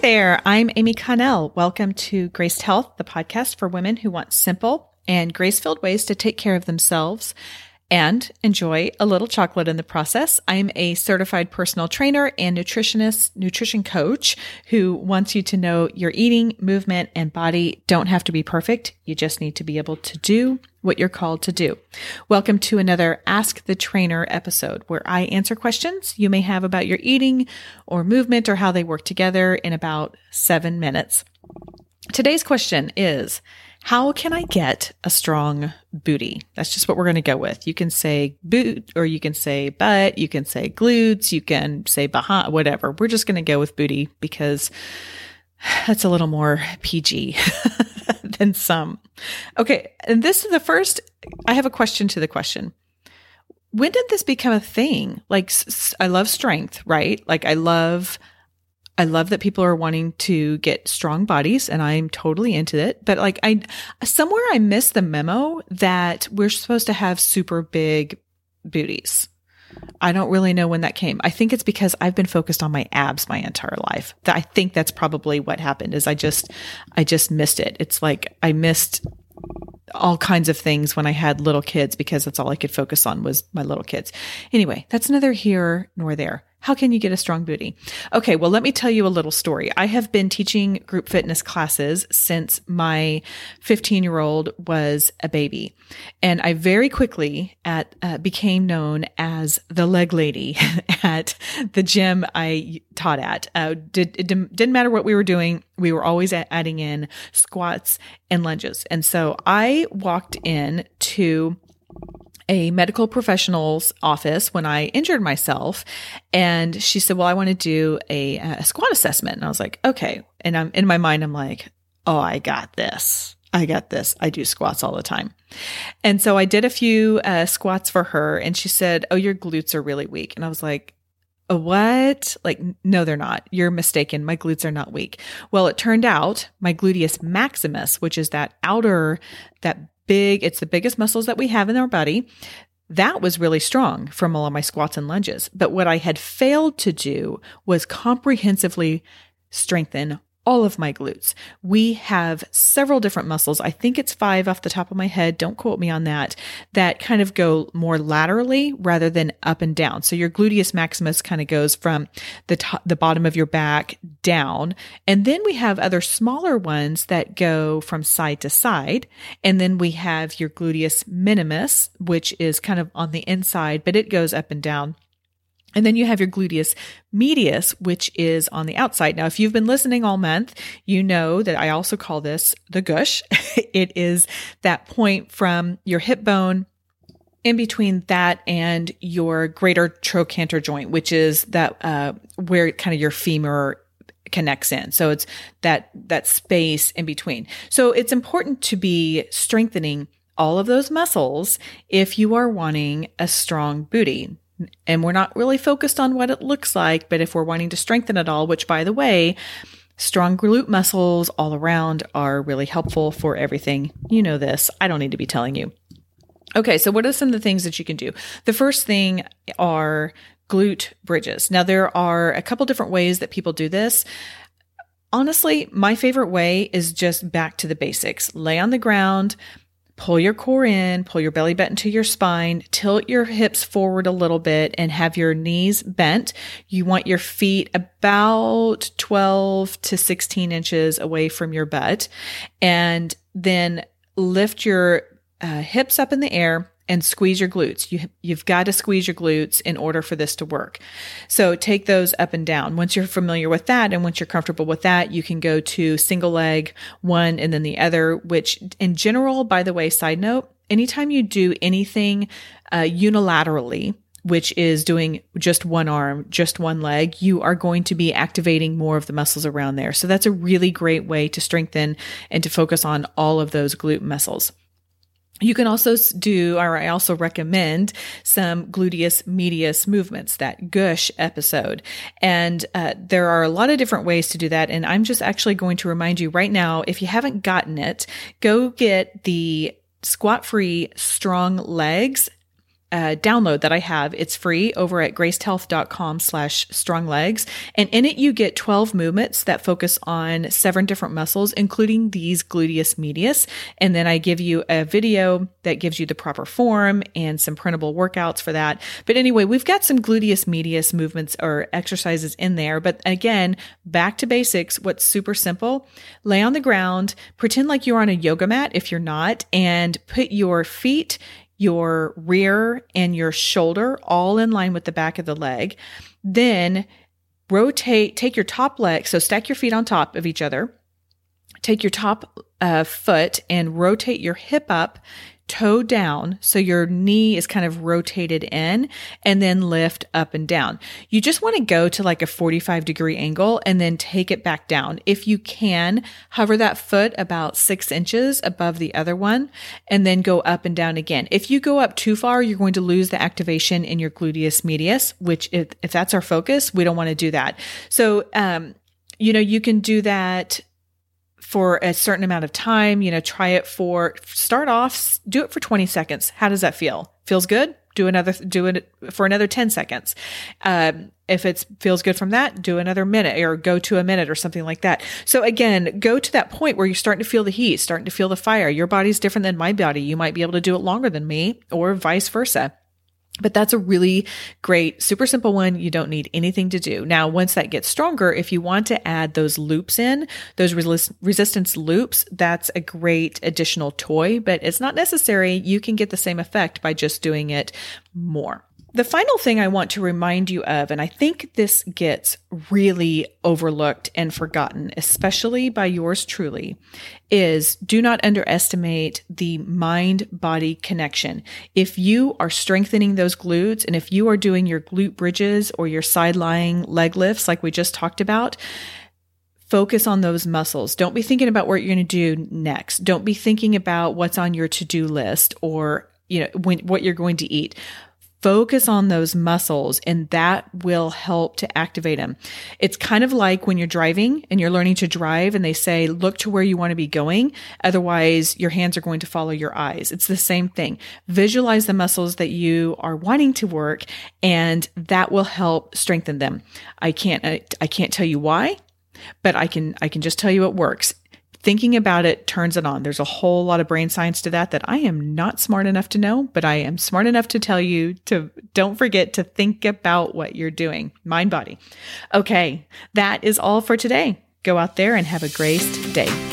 there. I'm Amy Connell. Welcome to Graced Health, the podcast for women who want simple and grace filled ways to take care of themselves and enjoy a little chocolate in the process. I'm a certified personal trainer and nutritionist, nutrition coach who wants you to know your eating, movement, and body don't have to be perfect. You just need to be able to do what you're called to do. Welcome to another Ask the Trainer episode where I answer questions you may have about your eating or movement or how they work together in about seven minutes. Today's question is, how can I get a strong booty? That's just what we're going to go with. You can say boot or you can say butt, you can say glutes, you can say behind, whatever. We're just going to go with booty because that's a little more PG than some. Okay. And this is the first, I have a question to the question. When did this become a thing? Like, I love strength, right? Like, I love I love that people are wanting to get strong bodies and I'm totally into it. But like I somewhere I missed the memo that we're supposed to have super big booties. I don't really know when that came. I think it's because I've been focused on my abs my entire life. I think that's probably what happened is I just I just missed it. It's like I missed all kinds of things when I had little kids because that's all I could focus on was my little kids. Anyway, that's neither here nor there. How can you get a strong booty? Okay, well, let me tell you a little story. I have been teaching group fitness classes since my 15 year old was a baby. And I very quickly at, uh, became known as the leg lady at the gym I taught at. Uh, did, it didn't matter what we were doing. We were always adding in squats and lunges. And so I walked in to a medical professional's office when I injured myself. And she said, Well, I want to do a, a squat assessment. And I was like, Okay. And I'm in my mind, I'm like, Oh, I got this. I got this. I do squats all the time. And so I did a few uh, squats for her. And she said, Oh, your glutes are really weak. And I was like, what? Like, no, they're not. You're mistaken. My glutes are not weak. Well, it turned out my gluteus maximus, which is that outer, that big, it's the biggest muscles that we have in our body. That was really strong from all of my squats and lunges. But what I had failed to do was comprehensively strengthen all of my glutes. We have several different muscles. I think it's five off the top of my head. Don't quote me on that. That kind of go more laterally rather than up and down. So your gluteus maximus kind of goes from the top, the bottom of your back down. And then we have other smaller ones that go from side to side. And then we have your gluteus minimus, which is kind of on the inside, but it goes up and down. And then you have your gluteus medius, which is on the outside. Now, if you've been listening all month, you know that I also call this the gush. it is that point from your hip bone in between that and your greater trochanter joint, which is that uh, where kind of your femur connects in. So it's that that space in between. So it's important to be strengthening all of those muscles if you are wanting a strong booty and we're not really focused on what it looks like, but if we're wanting to strengthen it all, which by the way, strong glute muscles all around are really helpful for everything. You know this. I don't need to be telling you. Okay, so what are some of the things that you can do? The first thing are glute bridges. Now, there are a couple different ways that people do this. Honestly, my favorite way is just back to the basics. Lay on the ground, pull your core in, pull your belly button to your spine, tilt your hips forward a little bit and have your knees bent. You want your feet about 12 to 16 inches away from your butt and then lift your uh, hips up in the air and squeeze your glutes. You, you've got to squeeze your glutes in order for this to work. So take those up and down. Once you're familiar with that and once you're comfortable with that, you can go to single leg, one and then the other, which in general, by the way, side note, anytime you do anything uh, unilaterally, which is doing just one arm, just one leg, you are going to be activating more of the muscles around there. So that's a really great way to strengthen and to focus on all of those glute muscles. You can also do, or I also recommend some gluteus medius movements, that gush episode. And uh, there are a lot of different ways to do that. And I'm just actually going to remind you right now, if you haven't gotten it, go get the squat free strong legs uh, download that I have. It's free over at gracedhealth.com slash strong legs. And in it, you get 12 movements that focus on seven different muscles, including these gluteus medius. And then I give you a video that gives you the proper form and some printable workouts for that. But anyway, we've got some gluteus medius movements or exercises in there. But again, back to basics. What's super simple, lay on the ground, pretend like you're on a yoga mat if you're not, and put your feet, your rear and your shoulder all in line with the back of the leg. Then rotate, take your top leg, so stack your feet on top of each other. Take your top uh, foot and rotate your hip up toe down so your knee is kind of rotated in and then lift up and down. You just want to go to like a 45 degree angle and then take it back down. If you can, hover that foot about six inches above the other one and then go up and down again. If you go up too far, you're going to lose the activation in your gluteus medius, which if, if that's our focus, we don't want to do that. So, um, you know, you can do that for a certain amount of time. You know, try it for start off, do it for 20 seconds. How does that feel? Feels good? Do another, do it for another 10 seconds. Um, if it feels good from that, do another minute or go to a minute or something like that. So again, go to that point where you're starting to feel the heat, starting to feel the fire. Your body's different than my body. You might be able to do it longer than me or vice versa. But that's a really great, super simple one. You don't need anything to do. Now, once that gets stronger, if you want to add those loops in, those resistance loops, that's a great additional toy, but it's not necessary. You can get the same effect by just doing it more. The final thing I want to remind you of, and I think this gets really overlooked and forgotten, especially by yours truly, is do not underestimate the mind body connection. If you are strengthening those glutes and if you are doing your glute bridges or your side lying leg lifts, like we just talked about, focus on those muscles. Don't be thinking about what you're going to do next. Don't be thinking about what's on your to do list or you know when, what you're going to eat focus on those muscles and that will help to activate them. It's kind of like when you're driving and you're learning to drive and they say, look to where you want to be going. Otherwise, your hands are going to follow your eyes. It's the same thing. Visualize the muscles that you are wanting to work and that will help strengthen them. I can't, I, I can't tell you why, but I can, I can just tell you it works thinking about it turns it on. There's a whole lot of brain science to that that I am not smart enough to know, but I am smart enough to tell you to don't forget to think about what you're doing. Mind body. Okay. That is all for today. Go out there and have a graced day.